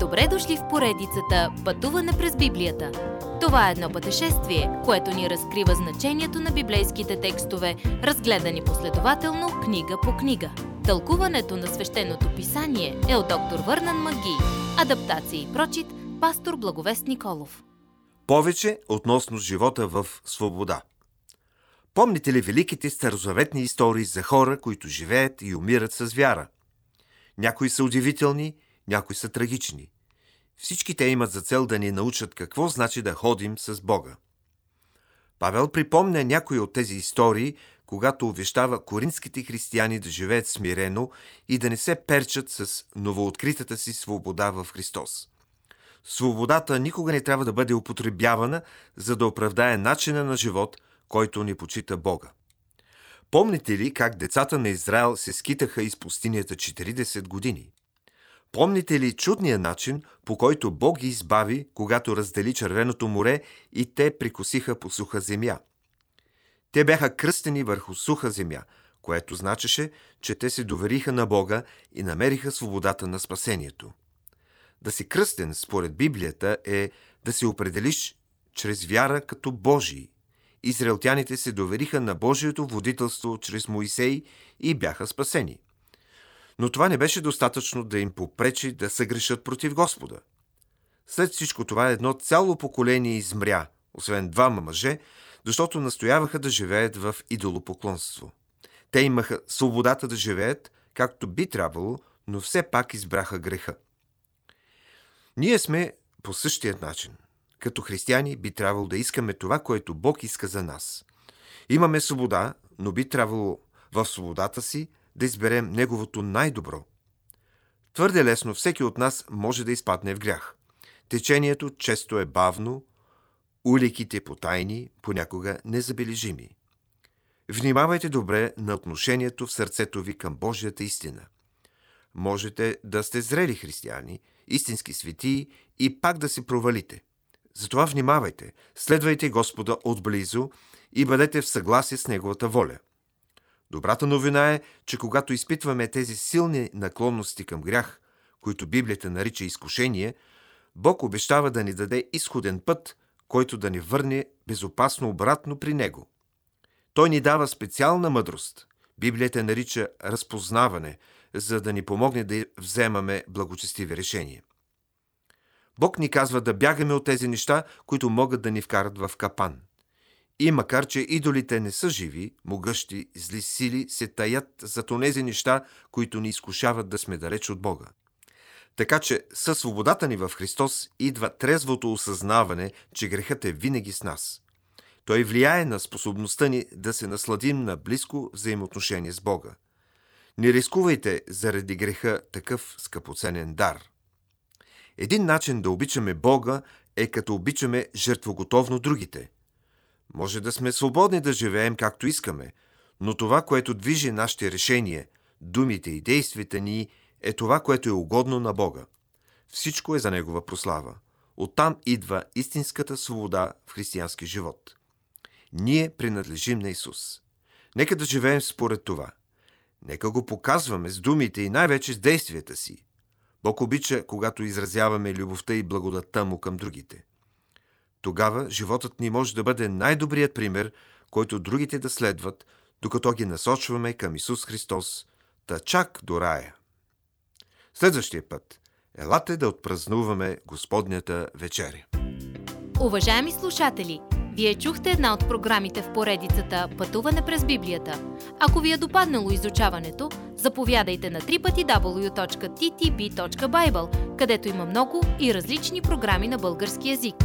Добре дошли в поредицата Пътуване през Библията. Това е едно пътешествие, което ни разкрива значението на библейските текстове, разгледани последователно книга по книга. Тълкуването на свещеното писание е от доктор Върнан Маги. Адаптация и прочит, пастор Благовест Николов. Повече относно живота в свобода. Помните ли великите старозаветни истории за хора, които живеят и умират с вяра? Някои са удивителни, някои са трагични. Всички те имат за цел да ни научат какво значи да ходим с Бога. Павел припомня някои от тези истории, когато увещава коринските християни да живеят смирено и да не се перчат с новооткритата си свобода в Христос. Свободата никога не трябва да бъде употребявана, за да оправдае начина на живот, който ни почита Бога. Помните ли как децата на Израел се скитаха из пустинята 40 години? Помните ли чудния начин, по който Бог ги избави, когато раздели Червеното море и те прикосиха по суха земя? Те бяха кръстени върху суха земя, което значеше, че те се довериха на Бога и намериха свободата на спасението. Да си кръстен, според Библията, е да се определиш чрез вяра като Божий. Израелтяните се довериха на Божието водителство чрез Моисей и бяха спасени – но това не беше достатъчно да им попречи да се грешат против Господа. След всичко това едно цяло поколение измря, освен двама мъже, защото настояваха да живеят в идолопоклонство. Те имаха свободата да живеят, както би трябвало, но все пак избраха греха. Ние сме по същия начин. Като християни би трябвало да искаме това, което Бог иска за нас. Имаме свобода, но би трябвало в свободата си да изберем неговото най-добро. Твърде лесно всеки от нас може да изпадне в грях. Течението често е бавно, уликите потайни, понякога незабележими. Внимавайте добре на отношението в сърцето ви към Божията истина. Можете да сте зрели християни, истински светии и пак да се провалите. Затова внимавайте, следвайте Господа отблизо и бъдете в съгласие с Неговата воля. Добрата новина е, че когато изпитваме тези силни наклонности към грях, които Библията нарича изкушение, Бог обещава да ни даде изходен път, който да ни върне безопасно обратно при Него. Той ни дава специална мъдрост. Библията нарича разпознаване, за да ни помогне да вземаме благочестиви решения. Бог ни казва да бягаме от тези неща, които могат да ни вкарат в капан – и макар, че идолите не са живи, могъщи, зли сили се таят за тонези неща, които ни изкушават да сме далеч от Бога. Така че със свободата ни в Христос идва трезвото осъзнаване, че грехът е винаги с нас. Той влияе на способността ни да се насладим на близко взаимоотношение с Бога. Не рискувайте заради греха такъв скъпоценен дар. Един начин да обичаме Бога е като обичаме жертвоготовно другите – може да сме свободни да живеем както искаме, но това, което движи нашите решения, думите и действията ни, е това, което е угодно на Бога. Всичко е за Негова прослава. Оттам идва истинската свобода в християнски живот. Ние принадлежим на Исус. Нека да живеем според това. Нека го показваме с думите и най-вече с действията си. Бог обича, когато изразяваме любовта и благодатта му към другите. Тогава животът ни може да бъде най-добрият пример, който другите да следват, докато ги насочваме към Исус Христос, та чак до рая. Следващия път елате да отпразнуваме Господнята вечеря. Уважаеми слушатели, вие чухте една от програмите в поредицата Пътуване през Библията. Ако ви е допаднало изучаването, заповядайте на www.ttb.bible, където има много и различни програми на български язик –